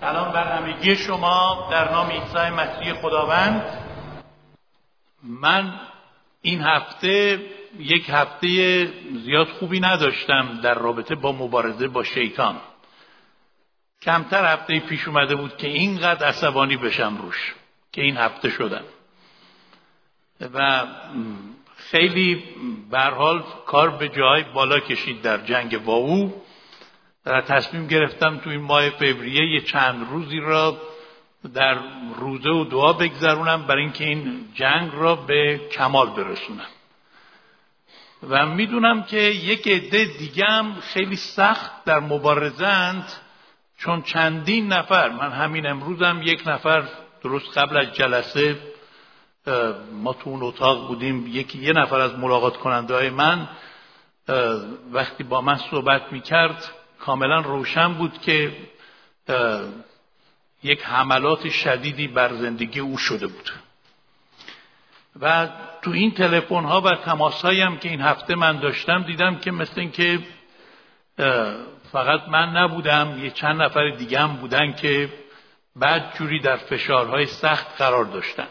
سلام بر همگی شما. در نام عیسی مسیح خداوند. من این هفته یک هفته زیاد خوبی نداشتم در رابطه با مبارزه با شیطان. کمتر هفته پیش اومده بود که اینقدر عصبانی بشم روش که این هفته شدم. و خیلی حال کار به جای بالا کشید در جنگ با او و تصمیم گرفتم تو این ماه فوریه یه چند روزی را در روزه و دعا بگذرونم برای اینکه این جنگ را به کمال برسونم. و می‌دونم که یک عده دیگه هم خیلی سخت در مبارزند چون چندین نفر من همین امروزم یک نفر درست قبل از جلسه ما تو اون اتاق بودیم یکی یه نفر از ملاقات کننده های من وقتی با من صحبت می‌کرد کاملا روشن بود که یک حملات شدیدی بر زندگی او شده بود. و تو این تلفن ها و تماس هم که این هفته من داشتم دیدم که مثل اینکه فقط من نبودم یه چند نفر دیگه هم بودن که بعد جوری در فشارهای سخت قرار داشتن.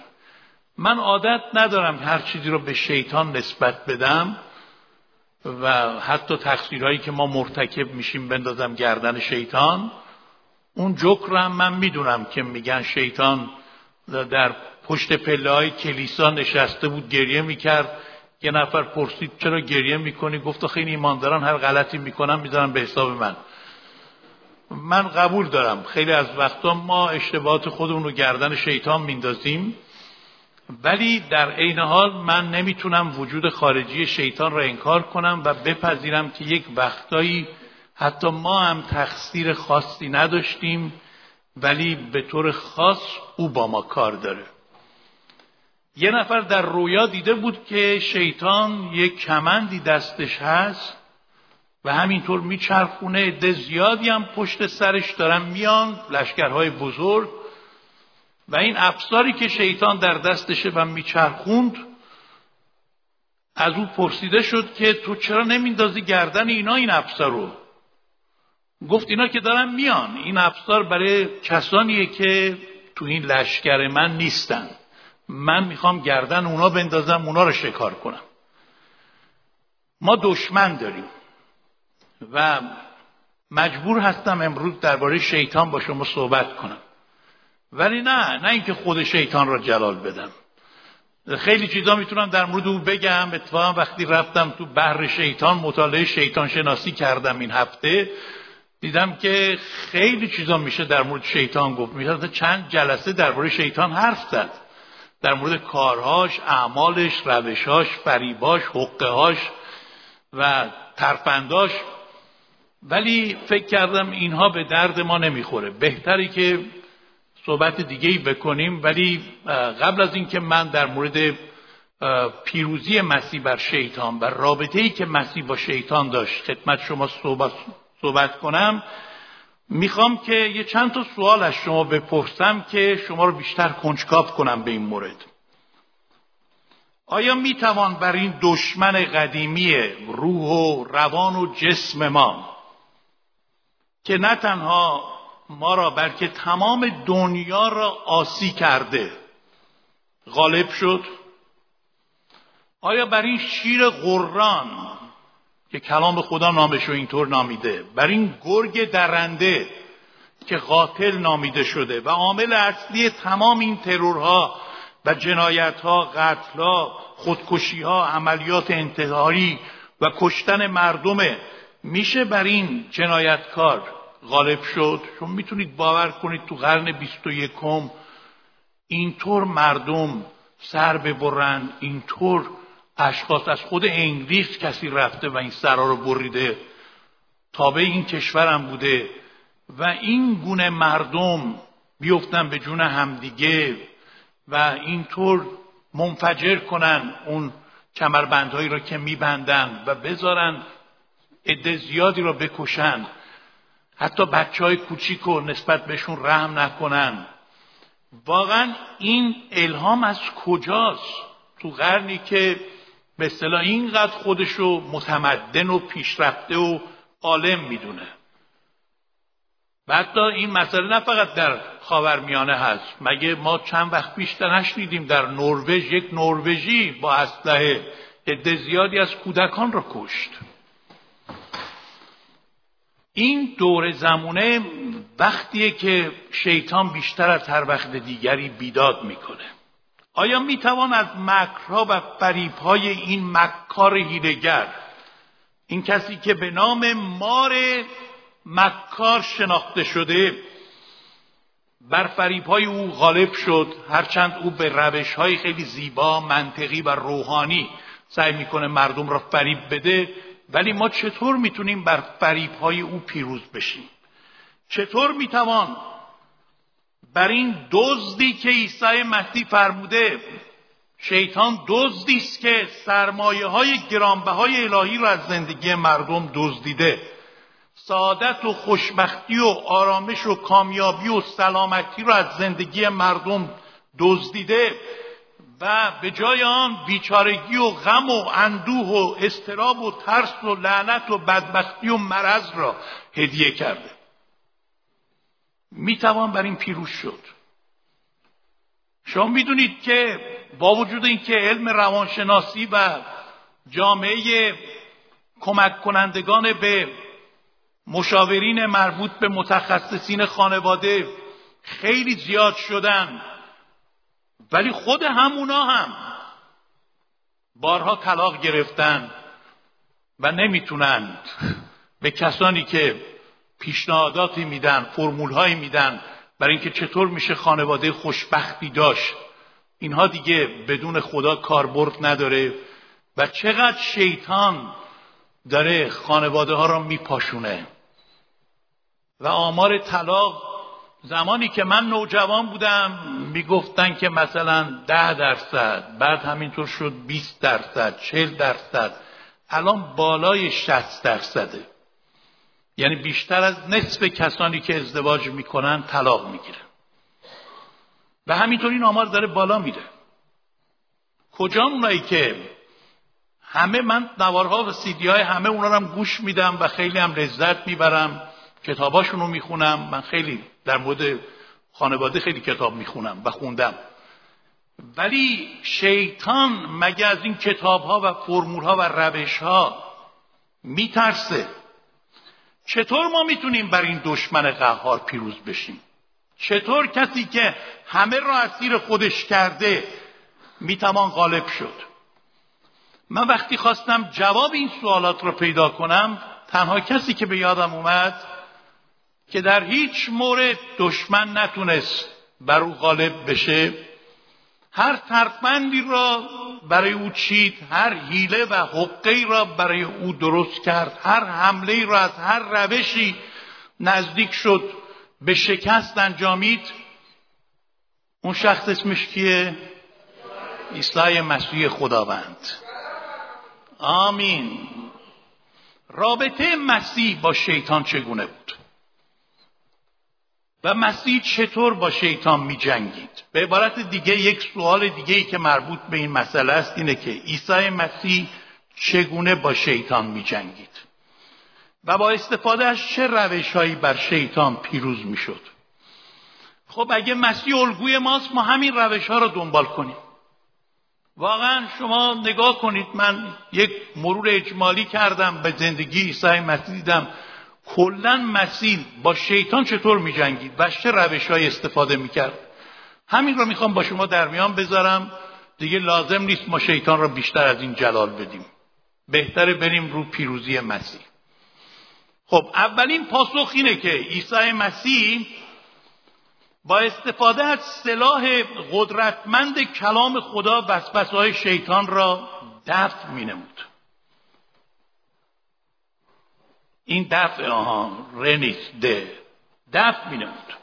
من عادت ندارم هر چیزی رو به شیطان نسبت بدم. و حتی تقصیرهایی که ما مرتکب میشیم بندازم گردن شیطان. اون جکر هم من می‌دونم که میگن شیطان در پشت پله های کلیسا نشسته بود گریه می‌کرد. یه نفر پرسید چرا گریه می‌کنی؟ گفت خیلی ایمانداران هر غلطی می‌کنن می‌ذارن به حساب من. من قبول دارم. خیلی از وقتا ما اشتباهات خودمون رو گردن شیطان میندازیم. ولی در عین حال من نمی‌تونم وجود خارجی شیطان را انکار کنم و بپذیرم که یک وقتایی حتی ما هم تقصیر خاصی نداشتیم ولی به طور خاص او با ما کار داره. یه نفر در رویا دیده بود که شیطان یک کمندی دستش هست و همینطور میچرخونه عده زیادی هم پشت سرش دارن میان لشکرهای بزرگ و این افساری که شیطان در دستشه و میچرخوند از او پرسیده شد که تو چرا نمیندازی گردن اینا این افسار رو؟ گفت اینا که دارن میان. این افسار برای کسانیه که تو این لشکر من نیستن. من می‌خوام گردن اونا بندازم اونا رو شکار کنم. ما دشمن داریم و مجبور هستم امروز درباره شیطان با شما صحبت کنم. ولی نه نه اینکه خود شیطان را جلال بدم. خیلی چیزا می‌تونم در مورد او بگم. اتفاقا وقتی رفتم تو بحر شیطان مطالعه شیطان شناسی کردم این هفته دیدم که خیلی چیزا میشه در مورد شیطان گفت. میشه چند جلسه درباره شیطان حرف زد. در مورد کارهاش اعمالش روشهاش فریباش حقهاش و ترفنداش. ولی فکر کردم اینها به درد ما نمی‌خوره. بهتری که صحبت دیگه بکنیم ولی قبل از اینکه من در مورد پیروزی مسیح بر شیطان و رابطه ای که مسیح با شیطان داشت خدمت شما صحبت, صحبت کنم می‌خوام که یه چند تا سوال از شما بپرسم که شما رو بیشتر کنجکاو کنم به این مورد. آیا می‌توان بر این دشمن قدیمی روح و روان و جسم ما که نه تنها ما را بلکه تمام دنیا را آسی کرده. غالب شد. آیا بر این شیر قران که کلام خدا نامش رو اینطور نامیده بر این گرگ درنده که قاتل نامیده شده و عامل اصلی تمام این ترورها و جنایتها قتلها خودکشیها عملیات انتحاری و کشتن مردمه میشه بر این جنایتکار غالب شد. شما می‌تونید باور کنید تو قرن بیست و یکم اینطور مردم سر ببرند اینطور اشخاص از خود انگلیس کسی رفته و این سرها رو بریده تابع این کشورم بوده و این گونه مردم بیفتن به جون همدیگه و اینطور منفجر کنن اون کمربندهایی را که میبندن و بذارن عده زیادی را بکشن. حتی بچه های کوچیک رو نسبت بهشون رحم نکنن. واقعا این الهام از کجاست؟ تو قرنی که به اصطلاح اینقدر خودش رو متمدن و پیشرفته و عالم می‌دونه. بعد این مسئله نه فقط در خاورمیانه هست مگه ما چند وقت بیشتر نشنیدیم در نروژ یک نروژی با اسلحه عده زیادی از کودکان را کشت. این دور زمونه وقتیه که شیطان بیشتر از هر وقت دیگری بیداد می‌کنه. آیا می‌توان از مکرها و فریبهای این مکار هیلگر این کسی که به نام مار مکار شناخته شده بر فریبهای او غالب شد هرچند او به روش های خیلی زیبا منطقی و روحانی سعی می‌کنه مردم را فریب بده ولی ما چطور می‌تونیم بر فریب های او پیروز بشیم؟ چطور می‌توان بر این دزدی که عیسی مسیح فرموده شیطان دزدی است که سرمایه های گرانبهای الهی را از زندگی مردم دزدیده سعادت و خوشبختی و آرامش و کامیابی و سلامتی را از زندگی مردم دزدیده و به جای آن بیچارگی و غم و اندوه و استراب و ترس و لعنت و بدبختی و مرض را هدیه کرده. می‌توان بر این پیروز شد. شما می‌دونید که با وجود اینکه علم روانشناسی و جامعه کمک کنندگان به مشاورین مربوط به متخصصین خانواده خیلی زیاد شدن ولی خود همونا هم بارها طلاق گرفتن و نمی‌تونند به کسانی که پیشنهاداتی میدن فرمول هایی میدن برای اینکه چطور میشه خانواده خوشبختی داشت. اینها دیگه بدون خدا کاربرد نداره و چقدر شیطان داره خانواده ها را میپاشونه. و آمار طلاق زمانی که من نوجوان بودم می‌گفتن که مثلا ده درصد بعد همینطور شد 20 درصد 40 درصد. الان بالای 60 درصده. یعنی بیشتر از نصف کسانی که ازدواج می‌کنن طلاق می‌گیرن. و همینطور این آمار داره بالا میره. کجا اونایی که همه من نوارها و سیدی های همه اونا هم گوش میدم و خیلی هم لذت می‌برم کتاباشون رو می‌خونم من خیلی در مورد خانواده خیلی کتاب می‌خونم و خوندم. ولی شیطان مگه از این کتاب ها و فرمول ها و روش ها میترسه؟ چطور ما می‌تونیم بر این دشمن قهار پیروز بشیم؟ چطور کسی که همه را اسیر خودش کرده می‌توان غالب شد؟ من وقتی خواستم جواب این سوالات رو پیدا کنم تنها کسی که به یادم اومد که در هیچ مورد دشمن نتونست بر او غالب بشه هر ترفندی را برای او چید هر حیله و حقه را برای او درست کرد هر حمله را از هر روشی نزدیک شد به شکست انجامید. اون شخص اسمش کیه؟ عیسی مسیح خداوند. آمین. رابطه مسیح با شیطان چگونه بود؟ و مسیح چطور با شیطان می جنگید؟ به عبارت دیگه یک سوال دیگه ای که مربوط به این مسئله است اینه که عیسی مسیح چگونه با شیطان می جنگید؟ و با استفاده از چه روش هایی بر شیطان پیروز می شد؟ خب اگه مسیح الگوی ماست ما همین روش ها رو دنبال کنیم. واقعا شما نگاه کنید من یک مرور اجمالی کردم به زندگی عیسی مسیح دیدم. کلا مسیح با شیطان چطور میجنگید و چه روش های استفاده می‌کرد؟ همین رو می‌خوام با شما در میان بذارم. دیگه لازم نیست ما شیطان را بیشتر از این جلال بدیم. بهتره بریم رو پیروزی مسیح. خب اولین پاسخ اینه که عیسی مسیح با استفاده از سلاح قدرتمند کلام خدا وسوسه های شیطان را دفع مینمود. این دفع آها ده. دفع می نمود.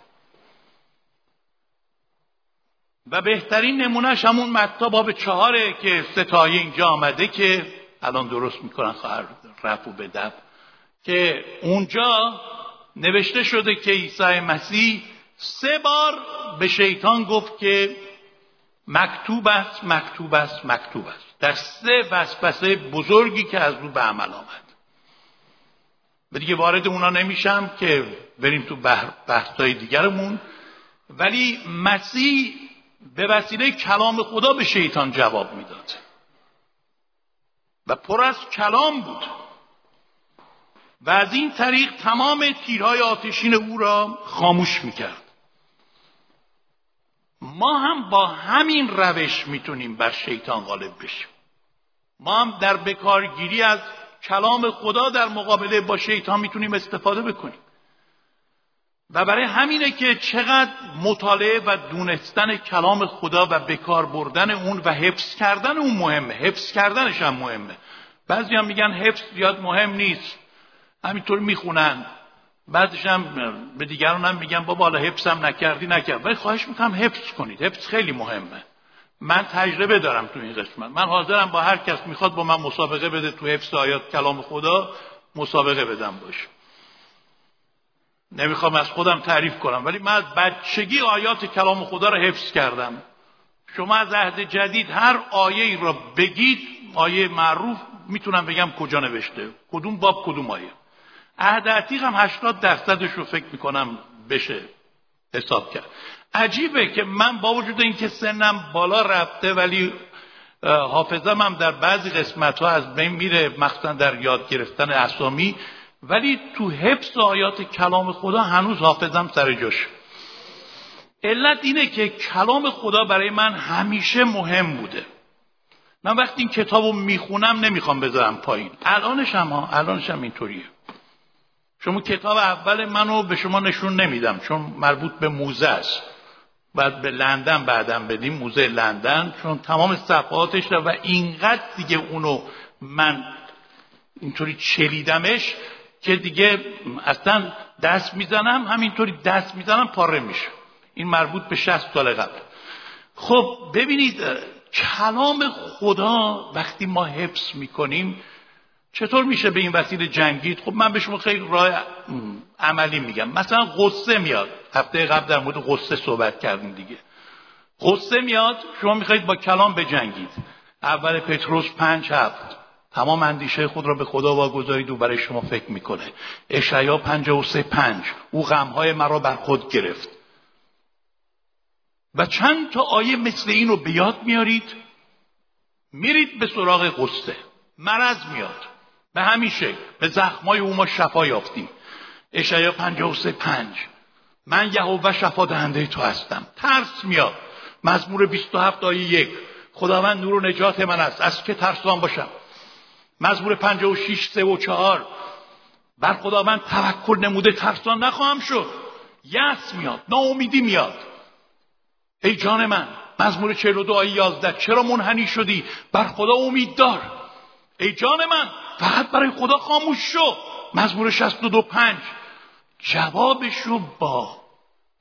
و بهترین نمونهش همون متا باب چهاره که ستایه اینجا آمده که الان درست می‌کنن خواهر رفو به دب که اونجا نوشته شده که عیسی مسیح سه بار به شیطان گفت که مکتوب است مکتوب است مکتوب است. در سه وسوسه بزرگی که از او به عمل آمد. و دیگه وارد اونا نمیشم که بریم تو بحثای دیگرمون. ولی مسیح به وسیله کلام خدا به شیطان جواب می‌داد. و پر از کلام بود. و از این طریق تمام تیرهای آتشین او را خاموش می‌کرد. ما هم با همین روش می‌تونیم بر شیطان غالب بشیم. ما هم در بکارگیری از کلام خدا در مقابله با شیطان می‌تونیم استفاده بکنیم. و برای همینه که چقدر مطالعه و دونستن کلام خدا و بکار بردن اون و حفظ کردن اون مهمه. حفظ کردنش هم مهمه. بعضی هم میگن حفظ زیاد مهم نیست. همینطور می‌خونن. بعدش هم به دیگران هم میگن بابا حالا هم نکردی نکرد. ولی خواهش می‌کنم حفظ کنید. حفظ خیلی مهمه. من تجربه دارم تو این قسمت. من حاضرم با هر کس می‌خواد با من مسابقه بده تو حفظ آیات کلام خدا مسابقه بدم باش نمی‌خوام از خودم تعریف کنم ولی من از بچگی آیات کلام خدا رو حفظ کردم. شما از عهد جدید هر آیه ای را بگید آیه معروف می‌تونم بگم کجا نوشته. کدوم باب کدوم آیه. عهد عتیق هم 80 درصدش رو فکر می‌کنم بشه. حساب کرد. عجیبه که من با وجود اینکه سنم بالا رفته ولی حافظم هم در بعضی قسمت ها از بین میره مخصوصا در یاد گرفتن اسامی ولی تو حفظ آیات کلام خدا هنوز حافظم سر جاش. علت اینه که کلام خدا برای من همیشه مهم بوده. من وقتی این کتاب رو می‌خونم نمی‌خوام بذارم پایین. الانش هم ها الانش هم اینطوریه. شما کتاب اول منو به شما نشون نمیدم چون مربوط به موزه است. بعد به لندن بعدم بدیم موزه لندن چون تمام صفحاتش و اینقدر دیگه اونو من اینطوری چلیدمش که دیگه اصلا دست می‌زنم همینطوری دست می‌زنم پاره میشه. این مربوط به 60 سال قبل. خب ببینید کلام خدا وقتی ما حفظ می‌کنیم چطور میشه به این وسیله جنگید؟ خب من به شما خیلی راه عملی میگم. مثلا غصه میاد. هفته قبل در مورد غصه صحبت کردیم دیگه. غصه میاد شما می‌خواید با کلام بجنگید. اول پتروس پنج هفت. تمام اندیشه خود را به خدا واگذارید و برای شما فکر می‌کنه. اشعیا پنج و سه پنج. او غمهای مرا بر خود گرفت. و چند تا آیه مثل این رو به یاد میارید. میرید به سراغ قصه مرض میاد. به همین شکل به زخمای او ما شفا یافتیم اشعیا پنج سه پنج. من یهوه شفا دهنده تو هستم. ترس میاد. مزمور 27 آیه یک. خداوند نور و نجات من است. از که ترسان باشم؟ مزمور 56 سه و چهار. بر خداوند توکل نموده ترسان نخواهم شد. یس میاد. ناامیدی میاد. ای جان من مزمور 42 آیه 11 چرا منحنی شدی؟ بر خدا امید دار. ای جان من فقط برای خدا خاموش شو. مزمور 62 5 جوابش رو با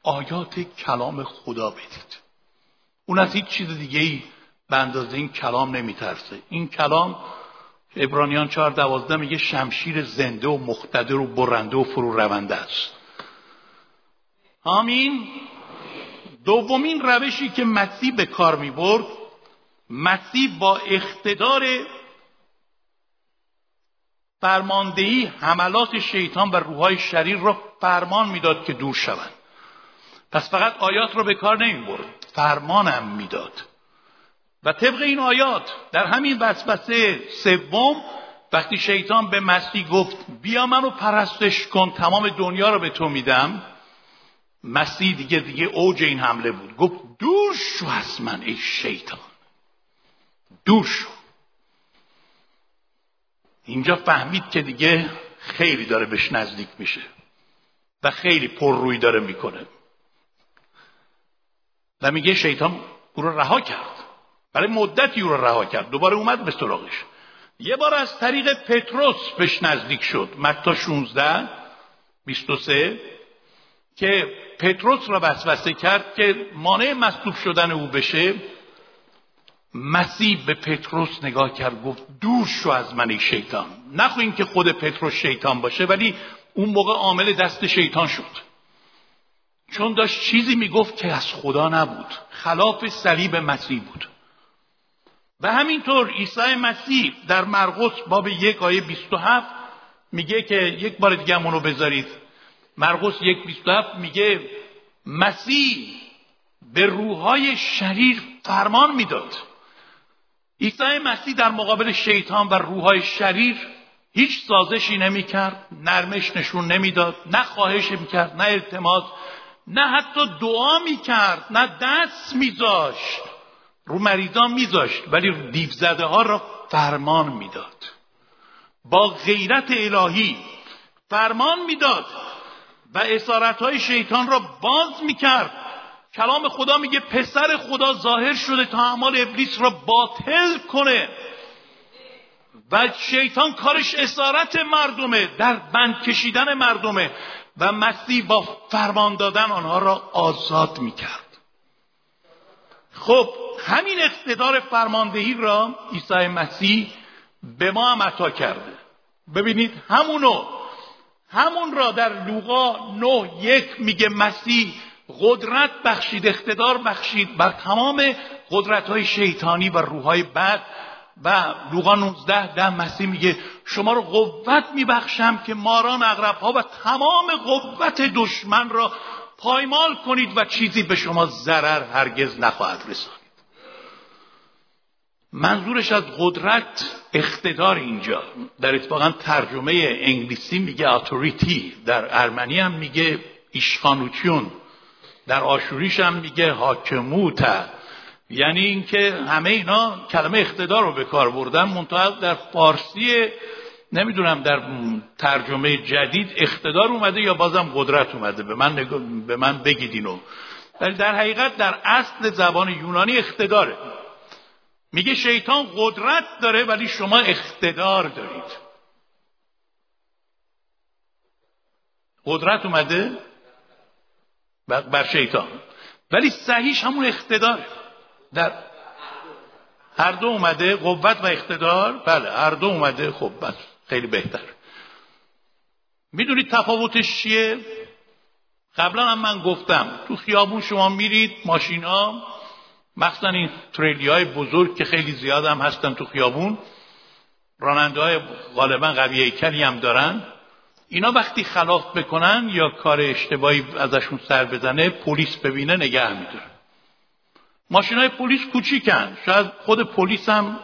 آیات کلام خدا بدید. اون از هیچ چیز دیگه ای به اندازه این کلام نمیترسه. این کلام ابرانیان چهار دوازده میگه شمشیر زنده و مختدر و برنده و فرو رونده است. آمین. دومین روشی که مسیح به کار می برد مسیح با اقتدار فرماندهی حملات شیطان و روحای شریر را فرمان می‌داد که دور شوند. پس فقط آیات را به کار نمی برد فرمانم می‌داد. و طبق این آیات در همین وسوسه سوم وقتی شیطان به مسیح گفت بیا منو پرستش کن تمام دنیا رو به تو میدم. مسیح دیگه دیگه اوج این حمله بود. گفت دور شو از من ای شیطان دور شو. اینجا فهمید که دیگه خیلی داره بهش نزدیک میشه و خیلی پر روی داره می‌کنه. و میگه شیطان او رو رها کرد. برای مدتی او رو رها کرد. دوباره اومد به سراغش. یه بار از طریق پتروس بهش نزدیک شد. متا 16 23 که پتروس را وسوسه کرد که مانع مصلوب شدن او بشه. مسیح به پتروس نگاه کرد گفت دور شو از من ای شیطان. نخواهیم که خود پتروس شیطان باشه ولی اون موقع عامل دست شیطان شد. چون داشت چیزی می‌گفت که از خدا نبود خلاف صلیب مسیح بود. و همینطور عیسی مسیح در مرقس باب یک آیه 27 میگه که یک بار دیگه همونو بذارید. مرقس یک میگه مسیح به روحای شریر فرمان می‌داد. عیسی مسیح در مقابل شیطان و روحای شریر هیچ سازشی نمی‌کرد نرمش نشون نمی‌داد نه خواهش می‌کرد نه اعتماد نه حتی دعا می‌کرد نه دست میذاشت رو مریضان میذاشت ولی دیوزده ها را فرمان می‌داد. با غیرت الهی فرمان می‌داد و اسارت های شیطان را باز می‌کرد. کلام خدا میگه پسر خدا ظاهر شده تا اعمال ابلیس را باطل کنه. و شیطان کارش اسارت مردمه در بند کشیدن مردمه. و مسیح با فرمان دادن آنها را آزاد می‌کرد. خب همین اقتدار فرماندهی را عیسی مسیح به ما هم عطا کرده. ببینید همونو همون را در لوقا نه یک میگه مسیح قدرت بخشید اقتدار بخشید بر تمام قدرت های شیطانی و روحای بد. و لوقا 19 ده مسیح میگه شما رو قوت میبخشم که ماران اغرب ها و تمام قوت دشمن را پایمال کنید و چیزی به شما ضرر هرگز نخواهد رسانید منظورش از قدرت اقتدار اینجا. در اتفاقا ترجمه انگلیسی میگه اتوریتی در ارمنی هم میگه ایشخانوچیون. در آشوریش هم میگه حاکموت. یعنی اینکه همه اینا کلمه اقتدار رو به کار بردن. منتها در فارسی نمی‌دونم در ترجمه جدید اقتدار اومده یا بازم قدرت اومده. به من, به من بگید اینو. ولی در حقیقت در اصل زبان یونانی اقتداره. میگه شیطان قدرت داره ولی شما اقتدار دارید. قدرت اومده؟ بر شیطان. ولی صحیح همون اقتدار. در هر دو اومده قوت و اقتدار. بله هر دو اومده خب بس خیلی بهتر. می‌دونید تفاوتش چیه؟ قبلا هم من گفتم تو خیابون شما میرید ماشین ها مخصوصا این تریلی های بزرگ که خیلی زیاد هم هستن تو خیابون راننده های غالبا قوی کلی هم دارن. اینا وقتی خلاف بکنن یا کار اشتباهی ازشون سر بزنه پلیس ببینه نگه میداره ماشین های پلیس کوچیکن. شاید خود پلیس هم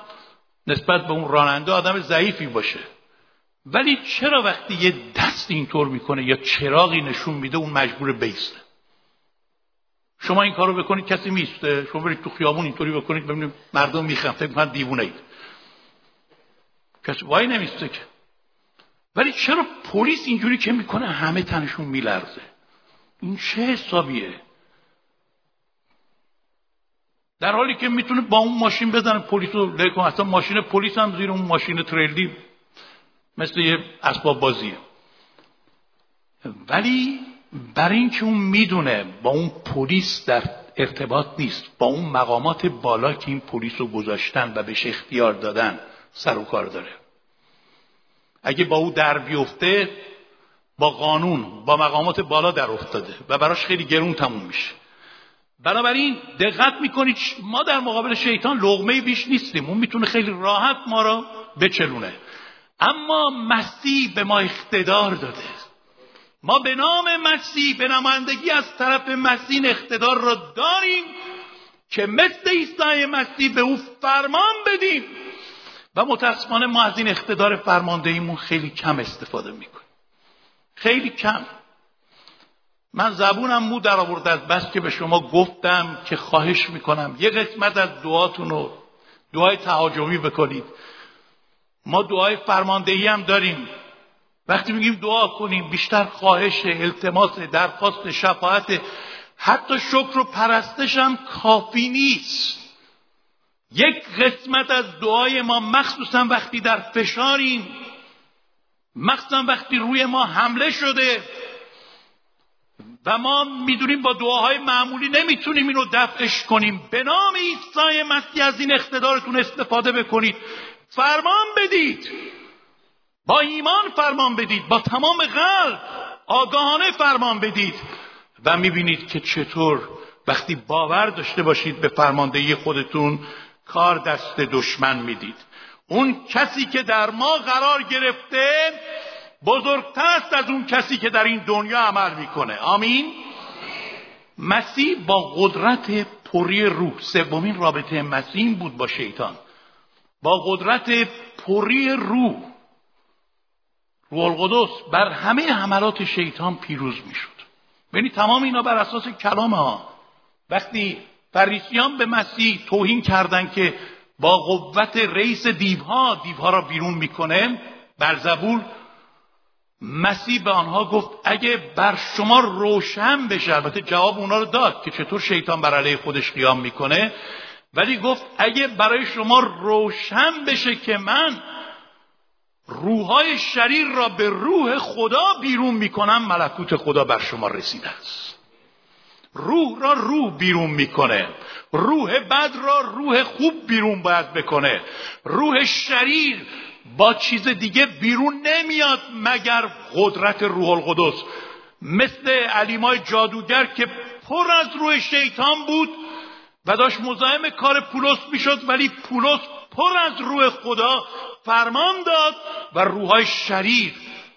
نسبت به اون راننده آدم ضعیفی باشه. ولی چرا وقتی یه دست اینطور می‌کنه یا چراغی نشون میده اون مجبور بیسته؟ شما این کارو بکنید کسی میسته شما برید تو خیابون اینطوری بکنید ببینید مردم می‌خوان فکر می‌کنن دیوونه اید کسی وای نمیسته که. ولی چرا پلیس اینجوری که می‌کنه همه تنشون میلرزه؟ این چه حسابیه؟ در حالی که می‌تونه با اون ماشین بزنه پلیس رو لیکن اصلا ماشین پلیس هم زیر اون ماشین تریلی مثل یه اسباب بازیه. ولی برای اینکه اون می‌دونه با اون پلیس در ارتباط نیست با اون مقامات بالا که این پلیس رو گذاشتن و بهش اختیار دادن سر و کار داره. اگه با او در بیفته با قانون با مقامات بالا در افتاده و براش خیلی گرون تموم میشه. بنابراین دقت می‌کنید ما در مقابل شیطان لغمه بیش نیستیم. اون می‌تونه خیلی راحت ما را بچلونه. اما مسیح به ما اقتدار داده. ما به نام مسیح به نمایندگی از طرف مسیح اقتدار را داریم که مثل عیسی مسیح به او فرمان بدیم. و متاسفانه ما از این اقتدار فرماندهیمون خیلی کم استفاده می‌کنیم. خیلی کم. من زبونم مو در آورد از بس که به شما گفتم که خواهش می‌کنم. یه قسمت از دعاتون رو دعای تهاجمی بکنید. ما دعای فرماندهی هم داریم. وقتی میگیم دعا کنیم بیشتر خواهش التماس درخواست شفاعت حتی شکر و پرستش هم کافی نیست. یک قسمت از دعای ما مخصوصا وقتی در فشاریم مخصوصا وقتی روی ما حمله شده و ما می‌دونیم با دعاهای معمولی نمی‌تونیم اینو دفعش کنیم. به نام عیسی مسیح از این اقتدارتون استفاده بکنید. فرمان بدید. با ایمان فرمان بدید. با تمام قلب آگاهانه فرمان بدید. و می‌بینید که چطور وقتی باور داشته باشید به فرماندهی خودتون کار دست دشمن می‌دید. اون کسی که در ما قرار گرفته بزرگتر است از اون کسی که در این دنیا عمل می‌کنه. آمین. مسیح با قدرت پری روح. سومین رابطه مسیح بود با شیطان. با قدرت پری روح. روح القدس بر همه حملات شیطان پیروز می‌شد. یعنی تمام اینا بر اساس کلام ها. وقتی فریسیان به مسیح توهین کردند که با قوت رئیس دیوها دیوها را بیرون می‌کنه بر زبور مسیح به آنها گفت اگه بر شما روشن بشه البته جواب اونا رو داد که چطور شیطان بر علیه خودش قیام می‌کنه ولی گفت اگه برای شما روشن بشه که من روحای شریر را به روح خدا بیرون می‌کنم ملکوت خدا بر شما رسیده است. روح را روح بیرون می‌کنه. روح بد را روح خوب بیرون باید بکنه. روح شریر با چیز دیگه بیرون نمیاد مگر قدرت روح القدس. مثل علیمای جادوگر که پر از روح شیطان بود و داشت مزاحم کار پولس می‌شد ولی پولس پر از روح خدا فرمان داد و روحای شریر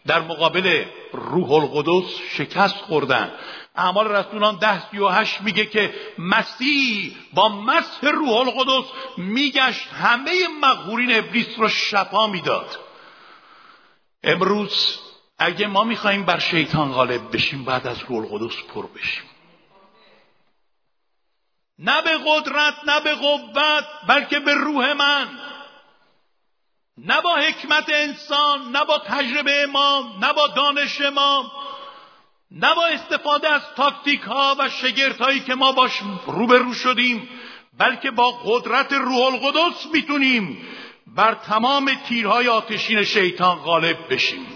در مقابل روح القدس شکست خوردن. اعمال رسولان ده سی و هشت میگه که مسیح با مسح روح القدس میگشت همه مغهورین ابلیس رو شفا می‌داد. امروز اگه ما می‌خوایم بر شیطان غالب بشیم بعد از روح القدس پر بشیم. نه به قدرت نه به قوت بلکه به روح من. نه با حکمت انسان نه با تجربه ما نه با دانش ما نه با استفاده از تاکتیک ها و شگرت هایی که ما باش روبرو شدیم بلکه با قدرت روح القدس می‌تونیم بر تمام تیرهای آتشین شیطان غالب بشیم.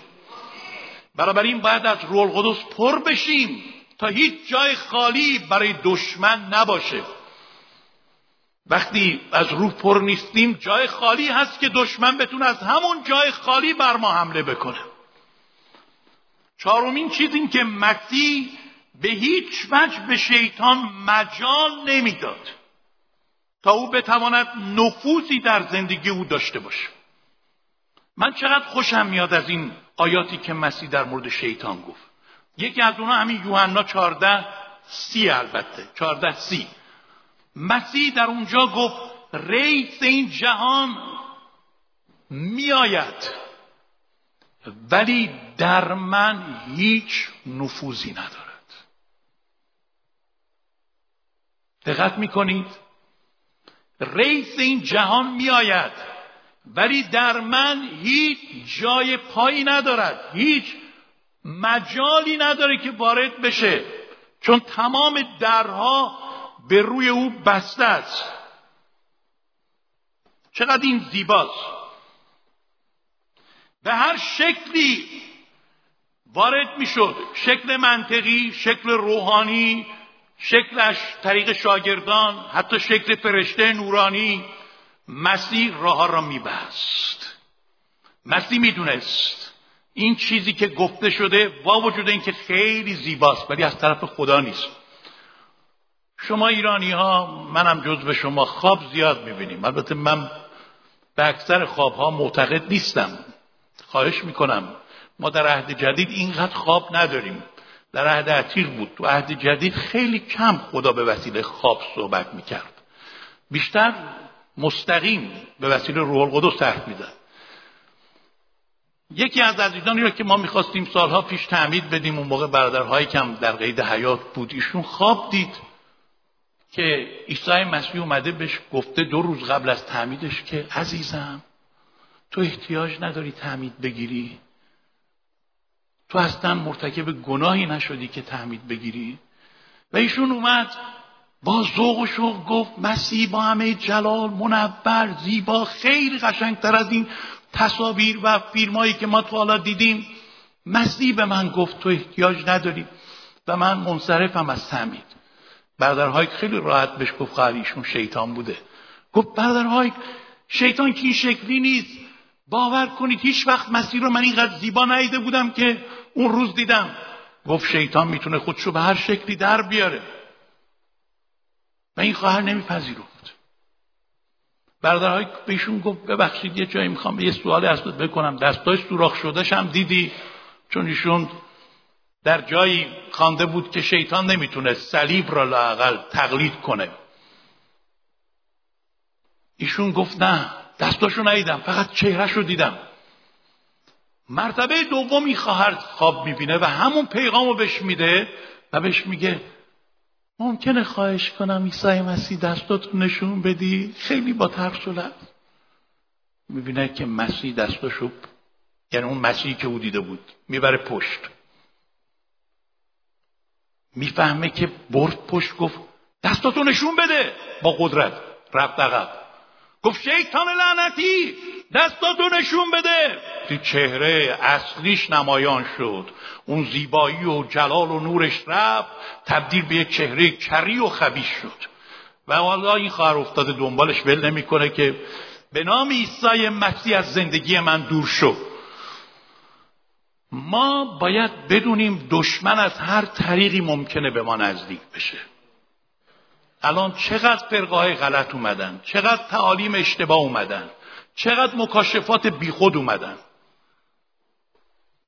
این باید از روح القدس پر بشیم تا هیچ جای خالی برای دشمن نباشه. وقتی از روح پر نیستیم جای خالی هست که دشمن بتونه از همون جای خالی بر ما حمله بکنه. چهارمین چیز این که مسیح به هیچ وجه به شیطان مجال نمی‌داد تا او بتواند نفوذی در زندگی او داشته باشه. من چقدر خوشم میاد از این آیاتی که مسیح در مورد شیطان گفت. یکی از اونها همین یوحنا چارده سی البته. چارده سی. مسیح در اونجا گفت رئیس این جهان میآید. ولی در من هیچ نفوذی ندارد. دقت می‌کنید؟ رئیس این جهان میآید ولی در من هیچ جای پایی ندارد هیچ مجالی نداره که وارد بشه چون تمام درها به روی او بسته است. چقدر این زیباست. به هر شکلی وارد می‌شد. شکل منطقی شکل روحانی شکلش طریق شاگردان حتی شکل فرشته نورانی مسیح راه را میبست. مسیح می‌دونست این چیزی که گفته شده با وجود اینکه خیلی زیباست ولی از طرف خدا نیست. شما ایرانی ها منم جز به شما خواب زیاد می‌بینیم. البته من به اکثر خواب ها معتقد نیستم. خواهش می‌کنم. ما در عهد جدید اینقدر خواب نداریم. در عهد عتیق بود. تو عهد جدید خیلی کم خدا به وسیله خواب صحبت می‌کرد. بیشتر مستقیم به وسیله روح القدس تحت می‌داد یکی از عزیزانی را که ما می‌خواستیم سالها پیش تعمید بدیم اون موقع برادرهایی کم در قید حیات بود ایشون خواب دید که عیسی مسیح اومده بهش گفته دو روز قبل از تعمیدش که عزیزم تو احتیاج نداری تعمید بگیری. تو اصلا مرتکب گناهی نشدی که تعمید بگیری. و ایشون اومد با ذوق و شوق گفت مسیح با همه جلال منور زیبا خیلی قشنگتر از این تصاویر و فیلمایی که ما تو حالا دیدیم. مسیح به من گفت تو احتیاج نداری. و من منصرفم از تعمید برادرهای خیلی راحت بهش گفت ایشون شیطان بوده. گفت برادرهای شیطان که این شکلی نیست. باور کنید هیچ وقت مسیر رو من اینقدر زیبا ندیده بودم که اون روز دیدم. گفت شیطان می‌تونه خودشو به هر شکلی در بیاره. و این خواهر نمیپذیرفت. برادرهای بهشون گفت ببخشید یه جایی می‌خوام یه سوالی از بکنم. دستای سوراخ شدهش هم دیدی. چون ایشون در جایی خوانده بود که شیطان نمی‌تونه صلیب را لاقل تقلید کنه. ایشون گفت نه دستاشو ندیدم فقط چهرهش رو دیدم. مرتبه دومی خواهر خواب می‌بینه و همون پیغام رو بهش میده و بهش میگه ممکنه خواهش کنم عیسی مسیح دستاتو نشون بدی؟ خیلی با ترس و می‌بینه که مسیح دستاشو یعنی اون مسیحی که او دیده بود می‌بره پشت. می‌فهمه که برد پشت گفت دستاتو نشون بده با قدرت. رفت عقب. گفت شیطان لعنتی دستاتو نشون بده. دی چهره اصلیش نمایان شد. اون زیبایی و جلال و نورش رفت تبدیل به یک چهره کری و خبیش شد. و حالا این خواهر افتاده دنبالش ول نمی‌کنه که به نام عیسی مسیح از زندگی من دور شد ما باید بدونیم دشمن از هر طریقی ممکنه به ما نزدیک بشه. الان چقدر فرقه غلط اومدن چقدر تعالیم اشتباه اومدن چقدر مکاشفات بیخود اومدن.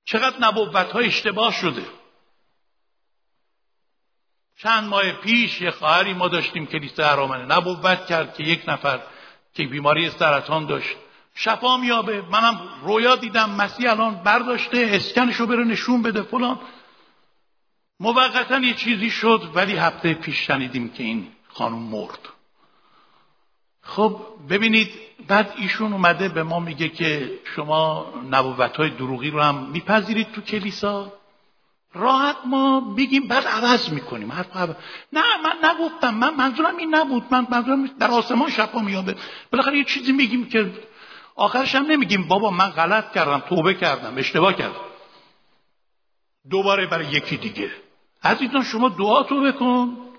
چقدر نبوت های اشتباه شده. چند ماه پیش یه خواهری ما داشتیم کلیسا ارامنه نبوت کرد که یک نفر که بیماری سرطان داشت شفا میابه منم رویا دیدم مسیح الان برداشته اسکنشو بره نشون بده فلان. موقتا یه چیزی شد ولی هفته پیش شنیدیم که این خانم مرد. خب ببینید بعد ایشون اومده به ما میگه که شما نبوت های دروغی رو هم میپذیرید تو کلیسا. راحت ما بگیم بعد عوض می‌کنیم. حرف عوض. نه من نگفتم. من منظورم این نبود. من منظورم در آسمان شفا میابه بالاخره یه چیزی میگیم که آخرش هم نمیگیم. بابا من غلط کردم توبه کردم اشتباه کردم. دوباره برای یکی دیگه. عزیزان شما دعا توبه کن.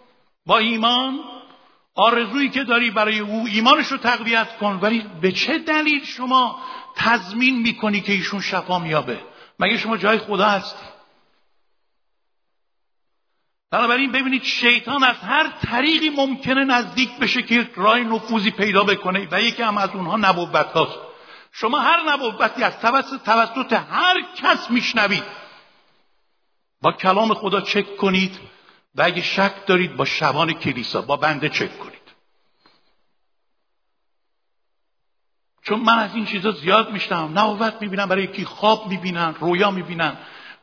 با ایمان آرزویی که داری برای او ایمانش رو تقویت کن. ولی به چه دلیل شما تضمین می‌کنی که ایشون شفا میابه مگه شما جای خدا هستی؟ بنابراین ببینید شیطان از هر طریقی ممکنه نزدیک بشه که راه نفوذی پیدا بکنه و یکی هم از اونها نبوت هاست شما هر نبوتی از توسط, توسط هر کس میشنوید. با کلام خدا چک کنید. و اگه شک دارید با شبان کلیسا با بنده چک کنید. چون من از این چیزا زیاد میشنم نبوت می‌بینم برای یکی خواب می‌بینن رویا می‌بینن.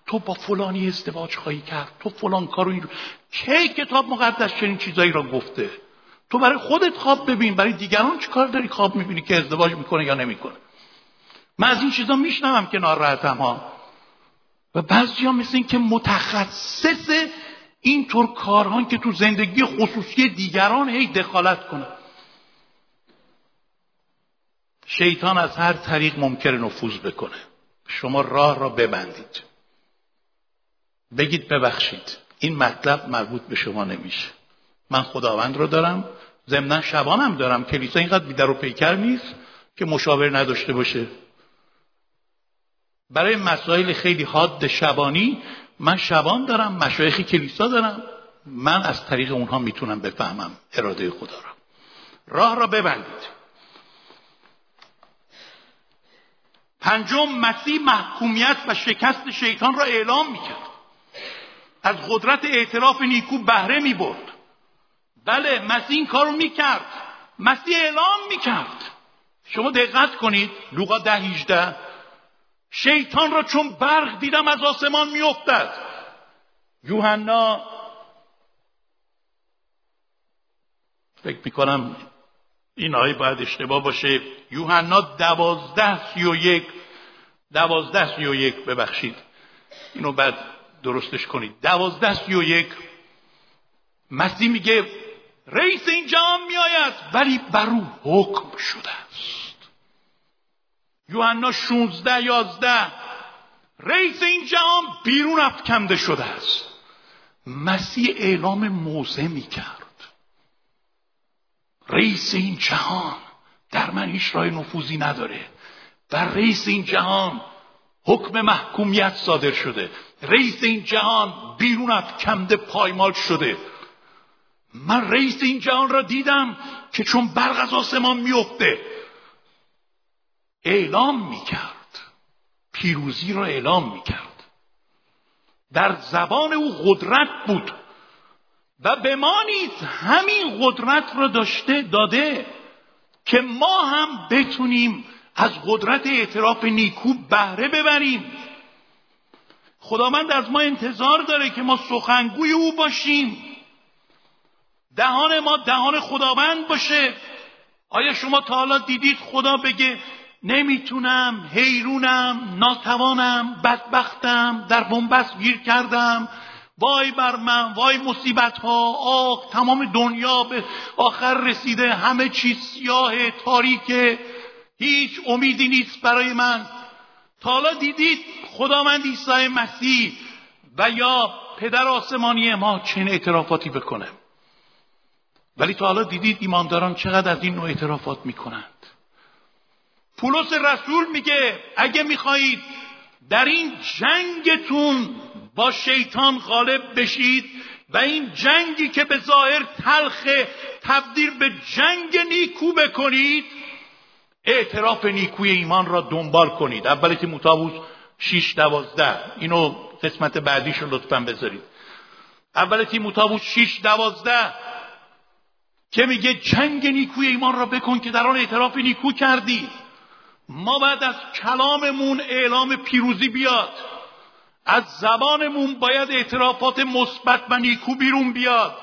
تو با فلانی ازدواج خواهی کرد تو فلان کارو این کی کتاب مقدس چنین چیزایی را گفته؟ تو برای خودت خواب ببین برای دیگران چی کار داری؟ خواب می‌بینی که ازدواج می‌کنه یا نمی‌کنه. من از این چیزا میشنوم که ناراحتم ها و بعضی ها مثل این که متخصص اینطور کارهان که تو زندگی خصوصی دیگران هی دخالت کنه. شیطان از هر طریق ممکن نفوذ بکنه. شما راه را ببندید. بگید ببخشید. این مطلب مربوط به شما نمیشه. من خداوند رو دارم. ضمنا شبانم دارم. کلیسا اینقدر بیدر و پیکر نیست که مشاور نداشته باشه. برای مسائل خیلی حاد شبانی من شبان دارم مشایخی کلیسا دارم. من از طریق اونها می‌تونم بفهمم اراده خدا را. راه را ببندید. پنجم مسیح محکومیت و شکست شیطان را اعلام می‌کرد. از قدرت اعتراف نیکو بهره می‌برد. بله مسیح این کارو می‌کرد. مسیح اعلام می‌کرد. شما دقت کنید لوقا ده هیجده شیطان را چون برق دیدم از آسمان میافتد. یوحنا فکر می‌کنم این آیه باید اشتباه باشه. یوحنا دوازده سی و یک دوازده سی و یک ببخشید. اینو بعد درستش کنید. دوازده سی و یک. مسیح میگه رئیس این جهان میآید. ولی بر او حکم شده است. یوحنا 16 11 رئیس این جهان بیرون افکنده شده است. مسیح اعلام موضع می کرد. رئیس این جهان در من هیچ راه نفوذی نداره. و رئیس این جهان حکم محکومیت صادر شده. رئیس این جهان بیرون افکنده پایمال شده. من رئیس این جهان را دیدم که چون برق از آسمان میفته اعلام می‌کرد. پیروزی را اعلام می‌کرد. در زبان او قدرت بود. و به ما نیز همین قدرت را داشته داده که ما هم بتونیم از قدرت اعتراف نیکو بهره ببریم. خداوند از ما انتظار داره که ما سخنگوی او باشیم. دهان ما دهان خداوند باشه. آیا شما تا حالا دیدید خدا بگه نمی‌تونم حیرونم ناتوانم بدبختم در بنبست گیر کردم. وای بر من وای مصیبت ها آه تمام دنیا به آخر رسیده. همه چیز سیاه تاریکه هیچ امیدی نیست برای من. تا حالا دیدید خداوند عیسی مسیح و یا پدر آسمانی ما چنین اعترافاتی بکنه. ولی تا حالا دیدید ایمانداران چقدر از این نوع اعترافات می‌کنند پولس رسول میگه اگه می‌خواهید در این جنگتون با شیطان غالب بشید و این جنگی که به ظاهر تلخ تبدیل به جنگ نیکو بکنید اعتراف نیکوی ایمان را دنبال کنید. اول تیموتائوس 6 دوازده. اینو قسمت بعدیش رو لطفا بذارید. اول تیموتائوس 6 دوازده. که میگه جنگ نیکوی ایمان را بکن که در آن اعتراف نیکو کردی. ما بعد از کلاممون اعلام پیروزی بیاد. از زبانمون باید اعترافات مثبت و نیکو بیرون بیاد.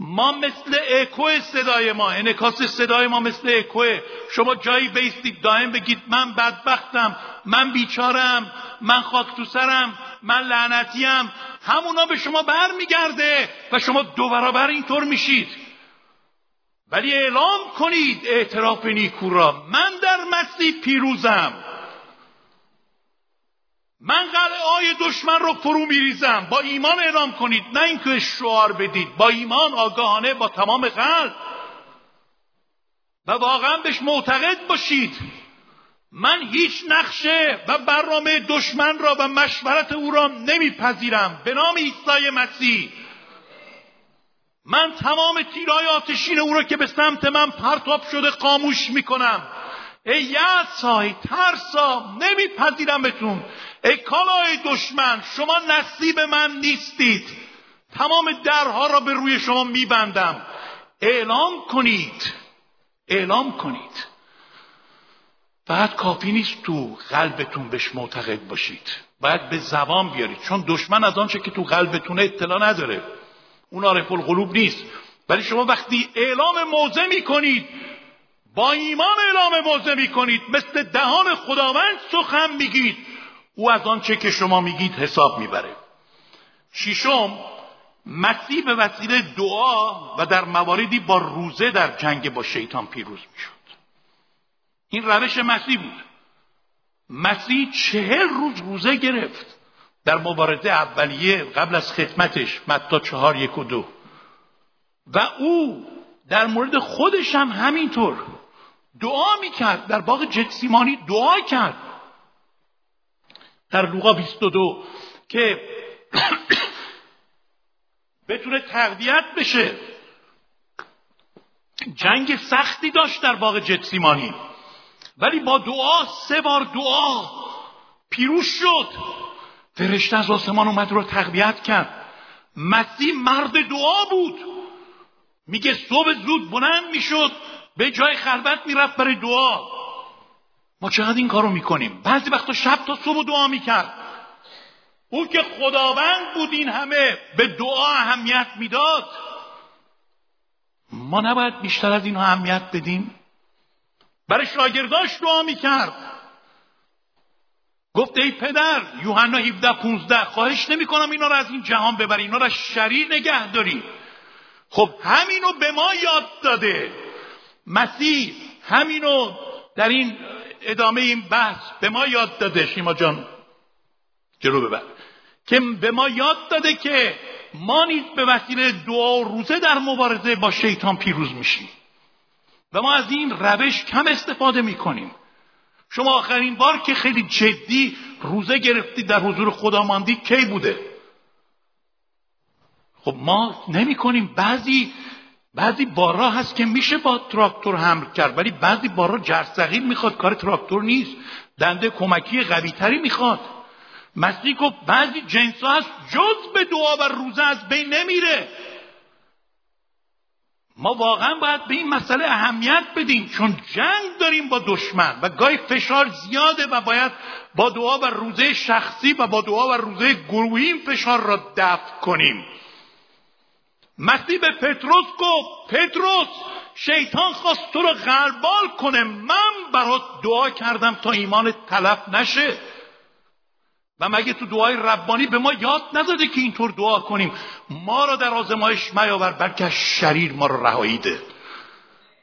ما مثل اکو صدای ما انکاس صدای ما مثل اکو شما جایی بیستید دائم بگید من بدبختم من بیچارم من خاک تو سرم من لعنتیم. همونا به شما برمیگرده و شما دو برابر اینطور میشید. ولی اعلام کنید اعتراف نیکو را. من در مسیح پیروزم. من آی دشمن رو فرو میریزم. با ایمان اعلام کنید. نه اینکه شعار بدید. با ایمان آگاهانه با تمام قلب. و واقعا بهش معتقد باشید. من هیچ نقشه و برنامه دشمن را و مشورت او را نمیپذیرم. به نام عیسی مسیح. من تمام تیرای آتشین او را که به سمت من پرتاب شده خاموش می‌کنم. ای یسای ترسا نمیپذیرم بهتون. ای کالای دشمن شما نصیب من نیستید. تمام درها را به روی شما میبندم. اعلام کنید. اعلام کنید. فقط کافی نیست تو قلبتون بهش معتقد باشید. باید به زبان بیارید. چون دشمن از آنچه که تو قلبتونه اطلاع نداره. اون عارف القلوب نیست. ولی شما وقتی اعلام موضع می‌کنید با ایمان اعلام موضع می‌کنید مثل دهان خداوند سخن میگید. او از آنچه که شما میگید حساب می‌بره. ششم مسیح به وسیله دعا و در مواردی با روزه در جنگ با شیطان پیروز می‌شد. این روش مسیح بود. مسیح چهل روز روزه گرفت. در مبارزه اولیه قبل از خدمتش متا چهار یک و دو. و او در مورد خودش هم همینطور دعا می‌کرد در باغ جتسیمانی دعا کرد. در لوقا 22 که بتونه تقویت بشه. جنگ سختی داشت در باغ جتسیمانی ولی با دعا سه بار دعا پیروز شد. فرشته از آسمان اومد رو تقویت کرد. مسیح مرد دعا بود. میگه صبح زود بلند می‌شد به جای خلوت می‌رفت برای دعا. ما چقدر این کارو می‌کنیم؟ بعضی وقتا شب تا صبح دعا می‌کرد. او که خداوند بود این همه به دعا اهمیت می‌داد. ما نباید بیشتر از این اهمیت بدیم. برای شاگرداش دعا می‌کرد. گفت ای پدر یوحنا 17 15 خواهش نمی کنم اینا رو از این جهان ببری اینا رو شریر نگه داری. خب همینو به ما یاد داده. مسیح همینو در این ادامه این بحث به ما یاد داده شیما جان. جلو ببر. که به ما یاد داده که ما نیز به وسیله دعا و روزه در مبارزه با شیطان پیروز میشیم. و ما از این روش کم استفاده می‌کنیم. شما آخرین بار که خیلی جدی روزه گرفتی در حضور خدا ماندی کی بوده؟ خب ما نمی کنیم. بعضی بعضی بارا هست که میشه با تراکتور حمل کرد ولی بعضی بارا جرثقیل می‌خواد. کار تراکتور نیست. دنده کمکی قوی تری می‌خواد. مسیح گفت بعضی جنس هست جز به دعا و روزه از بین نمیره. ما واقعا باید به این مسئله اهمیت بدیم چون جنگ داریم با دشمن و گاهی فشار زیاده و باید با دعا و روزه شخصی و با دعا و روزه گروهی این فشار را دفع کنیم. مسیح به پتروس گفت پتروس شیطان خواست تو رو غربال کنه. من برات دعا کردم تا ایمان تلف نشه. و مگه تو دعای ربانی به ما یاد نداده که اینطور دعا کنیم؟ ما را در آزمایش میاور بلکه شریر ما را رهایی ده.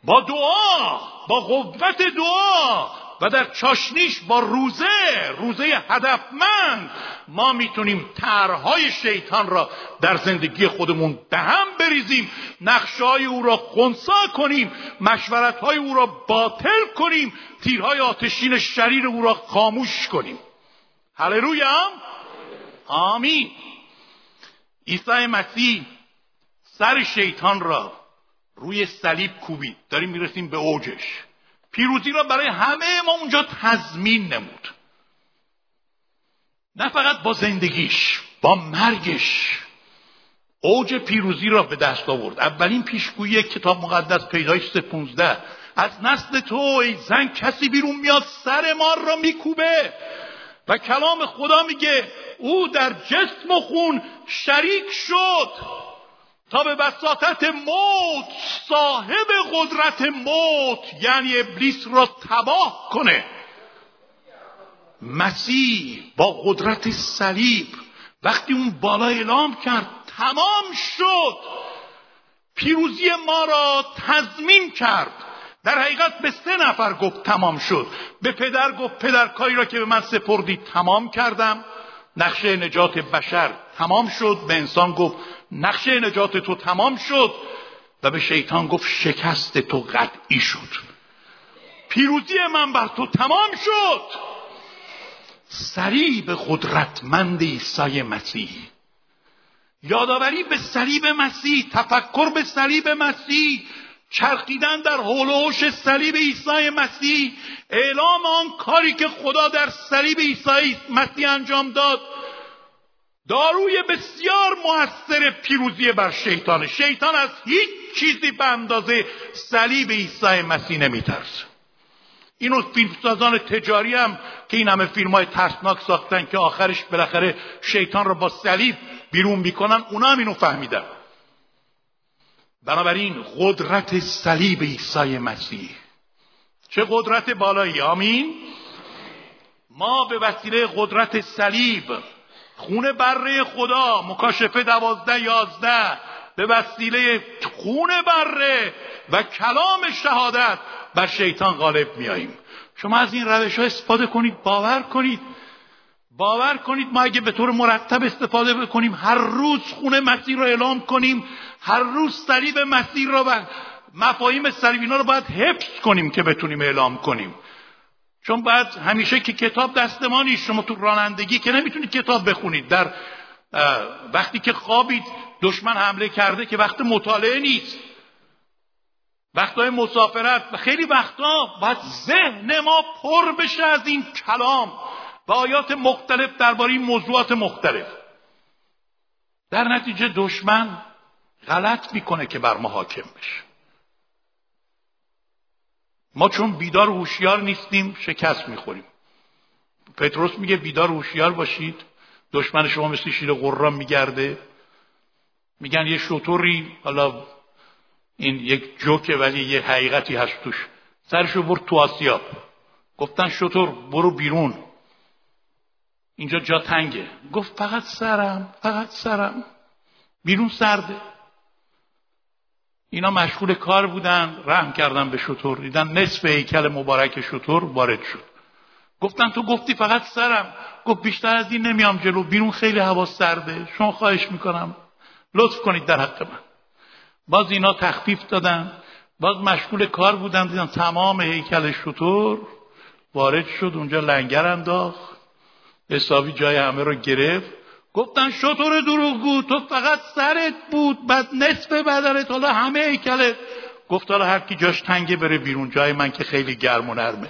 با دعا با قوت دعا و در چاشنیش با روزه روزه هدفمند ما می‌تونیم طرحهای شیطان را در زندگی خودمون دهم بریزیم نقشهای او را خونسا کنیم مشورتهای او را باطل کنیم تیرهای آتشین شریر او را خاموش کنیم. هللویا آمین عیسی مسیح سر شیطان را روی صلیب کوبید. داریم می‌رسیم به اوجش. پیروزی را برای همه ما اونجا تضمین نمود. نه فقط با زندگیش با مرگش. اوج پیروزی را به دست آورد. اولین پیشگویی کتاب مقدس پیدایش پونزده از نسل تو ای زن کسی بیرون میاد سر ما را میکوبه. و کلام خدا میگه او در جسم و خون شریک شد تا به بساطت موت صاحب قدرت موت یعنی ابلیس را تباه کنه. مسیح با قدرت صلیب وقتی اون بالا اعلام کرد تمام شد. پیروزی ما را تضمین کرد. در حقیقت به سه نفر گفت تمام شد. به پدر گفت پدر کاری را که به من سپردی تمام کردم. نقشه نجات بشر تمام شد. به انسان گفت نقشه نجات تو تمام شد. و به شیطان گفت شکست تو قطعی شد. پیروزی من بر تو تمام شد. صلیب قدرتمند عیسی مسیح. یادآوری به صلیب مسیح. تفکر به صلیب مسیح. چرخیدن در حول صلیب عیسی مسیح. اعلام آن کاری که خدا در صلیب عیسی مسیح انجام داد. داروی بسیار موثر پیروزی بر شیطان شیطان از هیچ چیزی به اندازه صلیب عیسی مسیح نمیترسه اینو فیلمسازان تجاری هم که این همه فیلم های ترسناک ساختن که آخرش بالاخره شیطان رو با صلیب بیرون می‌کنن اونا هم اینو فهمیدن. بنابراین قدرت صلیب عیسی مسیح. چه قدرت بالایی؟ آمین. ما به وسیله قدرت صلیب خون بره خدا مکاشفه دوازده یازده به وسیله خون بره و کلام شهادت بر شیطان غالب میاییم شما از این روش ها استفاده کنید باور کنید. باور کنید ما اگه به طور مرتب استفاده بکنیم هر روز خون مسیح رو اعلام کنیم هر روز صلیب مسیح رو و مفاهیم صلیب اینا رو باید حفظ کنیم که بتونیم اعلام کنیم. چون باید همیشه که کتاب دست ما نیست شما تو رانندگی که نمی‌تونید کتاب بخونید. در وقتی که خوابید دشمن حمله کرده که وقت مطالعه نیست. وقتهای مسافرت خیلی وقتا باید ذهن ما پر بشه از این کلام. و آیات مختلف درباره این موضوعات مختلف. در نتیجه دشمن غلط می‌کنه که بر ما حاکم بشه. ما چون بیدار هوشیار نیستیم شکست می‌خوریم. پتروس میگه بیدار هوشیار باشید. دشمن شما مثل شیر قرآن میگرده. میگن یه شطوری حالا این یک جوکه ولی یه حقیقتی هست توش. سرشو برد تو آسیاب گفتن شطور برو بیرون. اینجا جا تنگه. گفت فقط سرم فقط سرم. بیرون سرده. اینا مشغول کار بودن رحم کردن به شطور. دیدن نصف هیکل مبارک شطور وارد شد. گفتن تو گفتی فقط سرم. گفت بیشتر از این نمیام جلو. بیرون خیلی هوا سرده. شما خواهش می‌کنم. لطف کنید در حق من. باز اینا تخفیف دادن. باز مشغول کار بودن. دیدن تمام هیکل شطور وارد شد. اونجا لنگر انداخت. حسابی جای همه رو گرفت. گفتن شطور دروغگو تو فقط سرت بود بعد نصف بدنت حالا همه هیکلت. گفت حالا هر کی جاش تنگه بره بیرون جای من که خیلی گرم و نرمه.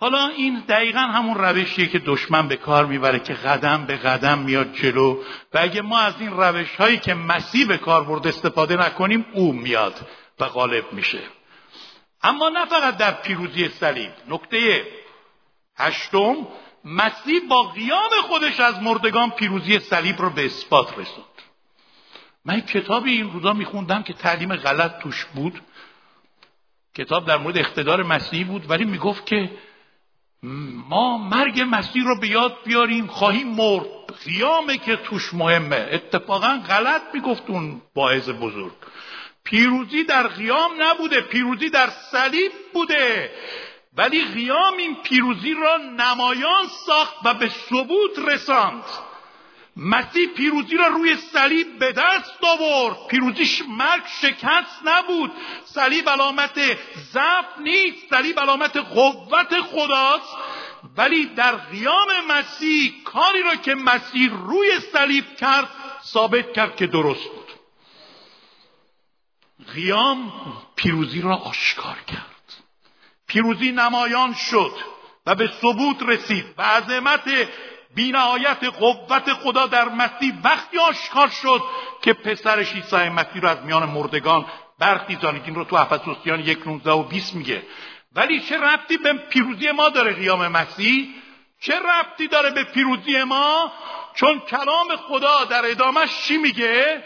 حالا این دقیقا همون روشیه که دشمن به کار می‌بره که قدم به قدم میاد جلو و اگه ما از این روش هایی که مسیح به کار برد استفاده نکنیم او میاد و غالب میشه. اما نه فقط در پیروزی صلیب. نکته هشتم مسیح با قیام خودش از مردگان پیروزی صلیب رو به اثبات رسوند. من کتابی این روزا میخوندم که تعلیم غلط توش بود. کتاب در مورد اقتدار مسیحی بود ولی می‌گفت که ما مرگ مسیح رو به یاد بیاریم خواهیم مرد. قیامه که توش مهمه. اتفاقا غلط می‌گفت اون باعث بزرگ. پیروزی در قیام نبوده پیروزی در صلیب بوده. ولی قیام این پیروزی را نمایان ساخت و به ثبوت رساند. مسیح پیروزی را روی صلیب به دست آورد. پیروزیش مرگ شکست نبود. صلیب علامت ضعف نیست. صلیب علامت قوت خداست. ولی در قیام مسیح کاری را که مسیح روی صلیب کرد ثابت کرد که درست بود. قیام پیروزی را آشکار کرد. پیروزی نمایان شد و به ثبوت رسید و عظمت بینهایت قوت خدا در مسیح وقتی آشکار شد که پسرش عیسی مسیح رو از میان مردگان برخیزانید این رو تو افسوسیان یک نوزده و بیست میگه. ولی چه ربطی به پیروزی ما داره قیام مسیح؟ چه ربطی داره به پیروزی ما؟ چون کلام خدا در ادامش چی میگه؟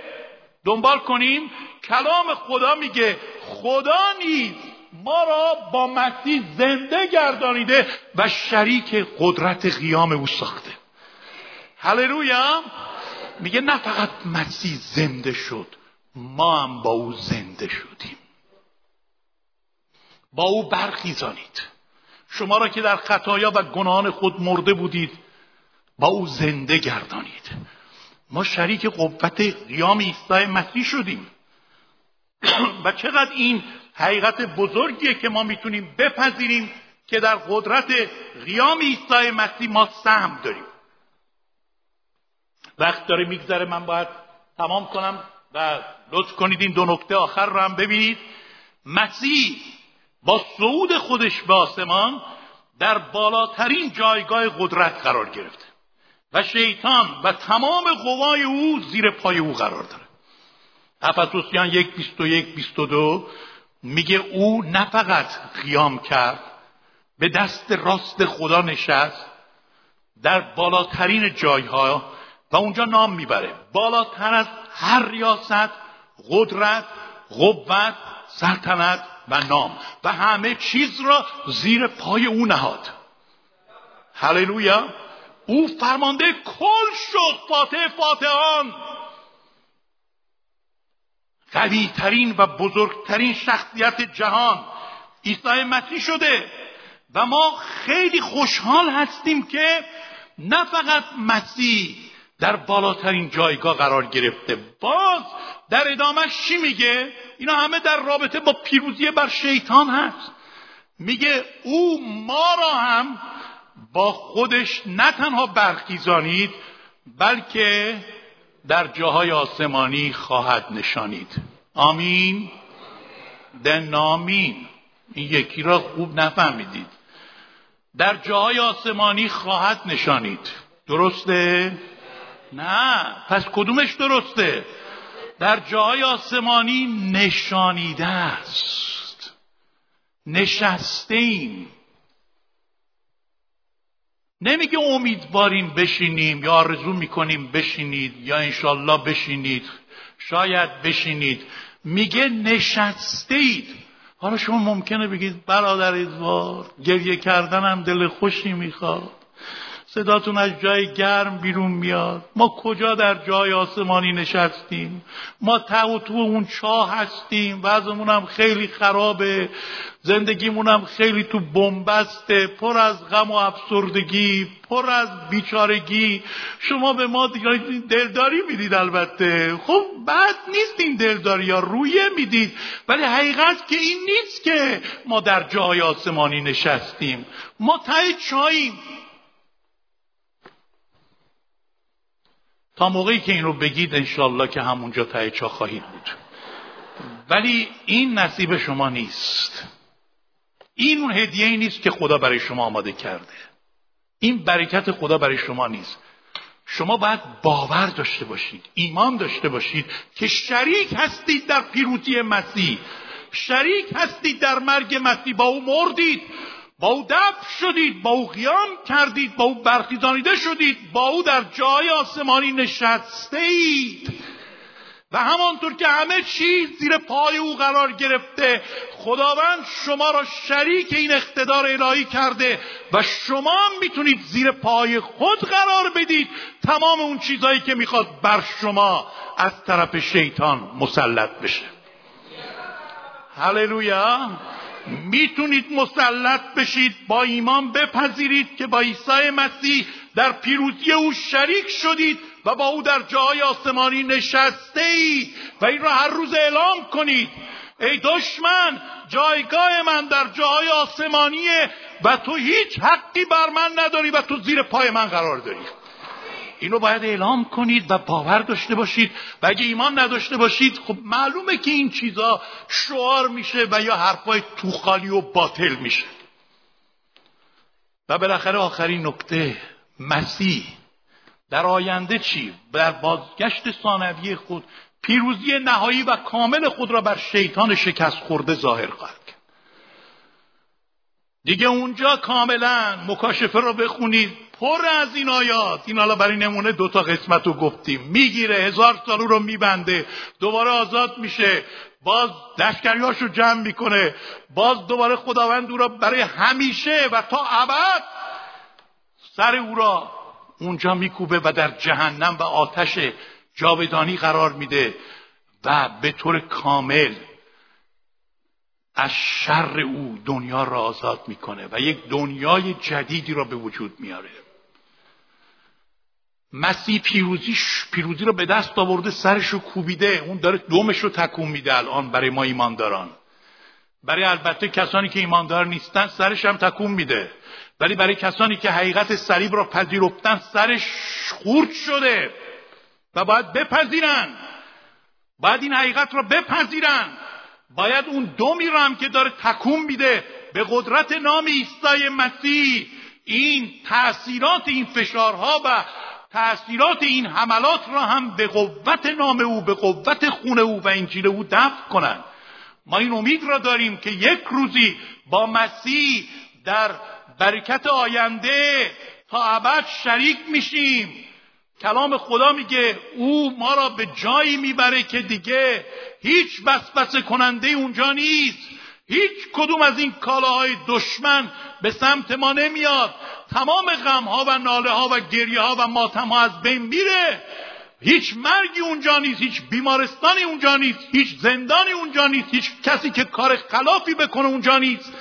دنبال کنیم. کلام خدا میگه خدا نیز ما را با مسیح زنده گردانیده و شریک قدرت قیام او ساخته. هللویا! میگه نه فقط مسیح زنده شد ما هم با او زنده شدیم. با او برخیزانید. شما را که در خطایا و گناهان خود مرده بودید با او زنده گردانید. ما شریک قوت قیام عیسی مسیح شدیم. و چقدر این حقیقت بزرگیه که ما می‌تونیم بپذیریم که در قدرت قیام عیسی مسیح ما سهم داریم. وقت داره میگذره من باید تمام کنم و لطف کنید این دو نکته آخر رو هم ببینید. مسیح با صعود خودش به آسمان در بالاترین جایگاه قدرت قرار گرفته و شیطان و تمام قوای او زیر پای او قرار داره. افسوسیان یک بیست و یک بیست و دو میگه او نه فقط قیام کرد به دست راست خدا نشست در بالاترین جایها و اونجا نام می‌بره. بالاتر از هر ریاست قدرت قوت سلطنت و نام و همه چیز را زیر پای او نهاد. هللویا! او فرمانده کل شد فاتح فاتحان. قوی ترین و بزرگترین شخصیت جهان عیسی مسیح شده و ما خیلی خوشحال هستیم که نه فقط مسیح در بالاترین جایگاه قرار گرفته باز در ادامهش چی میگه؟ اینا همه در رابطه با پیروزی بر شیطان هست. میگه او ما را هم با خودش نه تنها برخیزانید بلکه در جاهای آسمانی خواهد نشانید. آمین. دنامین این یکی را خوب نفهمیدید. در جاهای آسمانی خواهد نشانید. درسته؟ نه. پس کدومش درسته؟ در جاهای آسمانی نشانیده است. نشسته ایم نمیگه امیدواریم بشینیم یا آرزو می‌کنیم بشینید یا انشالله بشینید. شاید بشینید. میگه نشسته اید حالا شما ممکنه بگید برادر ادوار گریه کردنم دل خوشی می‌خواد. صداتون از جای گرم بیرون میاد. ما کجا در جای آسمانی نشستیم؟ ما تو تو اون چاه هستیم. وضعمون هم خیلی خرابه. زندگیمون هم خیلی تو بنبسته. پر از غم و افسردگی پر از بیچارگی. شما به ما دلداری می‌دید البته. خب بد نیست این دلداری ها رویه می‌دید. ولی حقیقت که این نیست که ما در جای آسمانی نشستیم. ما تای چاییم. تا موقعی که این رو بگید انشالله که همونجا ته خواهید بود. ولی این نصیب شما نیست. این اون هدیه ای نیست که خدا برای شما آماده کرده. این برکت خدا برای شما نیست. شما باید باور داشته باشید ایمان داشته باشید که شریک هستید در پیروزی مسیح. شریک هستید در مرگ مسیح. با او مردید. با او دفع شدید با او قیام کردید با او برخیزانیده شدید با او در جای آسمانی نشسته اید و همانطور که همه چیز زیر پای او قرار گرفته خداوند شما را شریک این اقتدار الهی کرده و شما می‌تونید زیر پای خود قرار بدید تمام اون چیزهایی که می‌خواد بر شما از طرف شیطان مسلط بشه. هللویا! می‌تونید مسلط بشید با ایمان بپذیرید که با عیسی مسیح در پیروزی او شریک شدید و با او در جای آسمانی نشسته اید و این را هر روز اعلام کنید. ای دشمن جایگاه من در جای آسمانیه و تو هیچ حقی بر من نداری و تو زیر پای من قرار داری. اینو باید اعلام کنید و باور داشته باشید و اگه ایمان نداشته باشید خب معلومه که این چیزا شعار میشه و یا حرفای توخالی و باطل میشه. و بالاخره آخرین نکته مسیح در آینده چی؟ در بازگشت ثانوی خود پیروزی نهایی و کامل خود را بر شیطان شکست خورده ظاهر کرد. دیگه اونجا کاملا مکاشفه رو بخونید. پر از این آیات. این حالا برای نمونه دوتا قسمت رو گفتیم. می‌گیره هزار سال رو میبنده. دوباره آزاد میشه. باز دشکریاش رو جمع می‌کنه. باز دوباره خداوند او را برای همیشه و تا ابد سر او را اونجا میکوبه و در جهنم و آتش جاودانی قرار میده و به طور کامل از شر او دنیا را آزاد می‌کنه و یک دنیای جدیدی را به وجود میاره. مسیح پیروزی پیروزی رو به دست آورده سرش رو کوبیده. اون داره دومش رو تکون میده الان برای ما ایمانداران. برای البته کسانی که ایماندار نیستن سرش هم تکون میده. ولی برای کسانی که حقیقت صلیب را پذیرفتن سرش خورد شده. و باید بپذیرن. باید این حقیقت را بپذیرن. باید اون دومی را که داره تکون میده به قدرت نام عیسی مسیح این تاثیرات این فشارها و تاثیرات این حملات را هم به قوت نام او به قوت خون او و انجیل او دفع کنند. ما این امید را داریم که یک روزی با مسیح در برکت آینده تا ابد شریک میشیم. کلام خدا میگه او ما را به جایی می‌بره که دیگه هیچ وسوسه کننده اونجا نیست. هیچ کدوم از این کالاهای دشمن به سمت ما نمیاد. تمام غمها و ناله ها و گریه ها و ماتم ها از بین میره. هیچ مرگی اونجا نیست هیچ بیمارستانی اونجا نیست هیچ زندانی اونجا نیست هیچ کسی که کار خلافی بکنه اونجا نیست.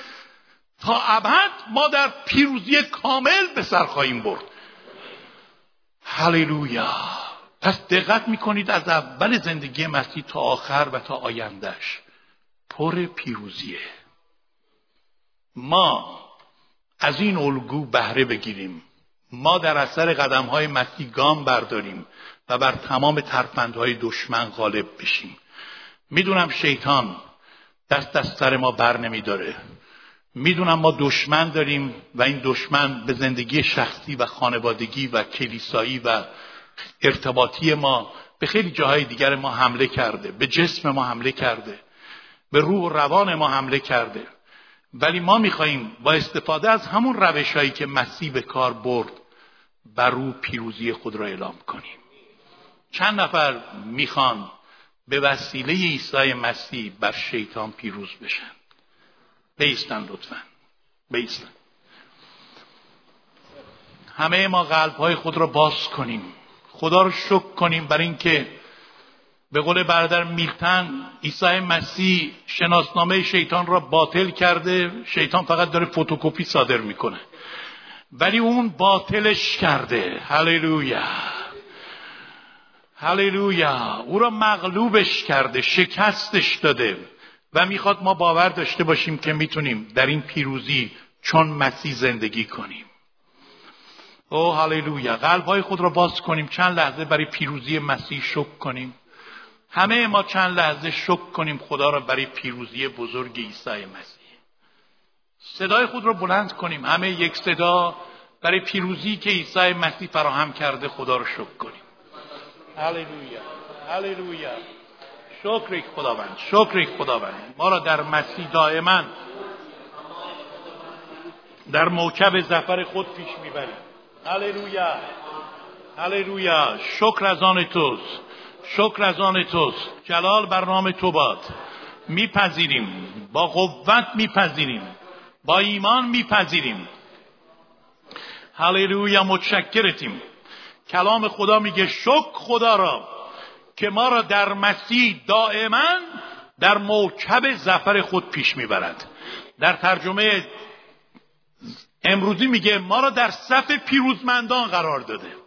تا ابد ما در پیروزی کامل به سر خواهیم برد. هللویا! پس دقت می‌کنید از اول زندگی مسیح تا آخر و تا آیندهش پر پیروزیه. ما از این الگو بهره بگیریم. ما در اثر قدم های مسیح گام برداریم و بر تمام ترفندهای دشمن غالب بشیم. می‌دونم شیطان دست از سر ما بر نمیداره. می‌دونم ما دشمن داریم و این دشمن به زندگی شخصی و خانوادگی و کلیسایی و ارتباطی ما به خیلی جاهای دیگر ما حمله کرده به جسم ما حمله کرده. به روح و روان ما حمله کرده. ولی ما میخواییم با استفاده از همون روش هایی که مسیح به کار برد بر رو پیروزی خود را اعلام کنیم. چند نفر می‌خوان به وسیله عیسی مسیح بر شیطان پیروز بشن؟ بیستن لطفا. بیستن. همه ما قلب های خود را باز کنیم. خدا رو شکر کنیم بر اینکه به قول برادر میلتن عیسی مسیح شناسنامه شیطان را باطل کرده شیطان فقط داره فتوکپی صادر می‌کنه. ولی اون باطلش کرده. هللویا. هللویا. او را مغلوبش کرده شکستش داده و می‌خواد ما باور داشته باشیم که می‌تونیم در این پیروزی چون مسیح زندگی کنیم. او هللویا. قلب های خود را باز کنیم چند لحظه برای پیروزی مسیح شک کنیم. همه ما چند لحظه شک کنیم خدا را برای پیروزی بزرگ عیسی مسیح. صدای خود رو بلند کنیم. همه یک صدا برای پیروزی که عیسی مسیح فراهم کرده خدا رو شکر کنیم. هللویا. هللویا. شکر خداوند. شکر خداوند. ما را در مسیح دائما در موکب زفر خود پیش می‌بریم هللویا. هللویا. شکر از آن توست. شکر از آن توست. جلال بر نام تو باد. میپذیریم. با قوت میپذیریم. با ایمان میپذیریم. هللویا متشکرتیم. کلام خدا میگه شکر خدا را که ما را در مسیح دائما در موکب زفر خود پیش می‌برد. در ترجمه امروزی میگه ما را در صف پیروزمندان قرار داده.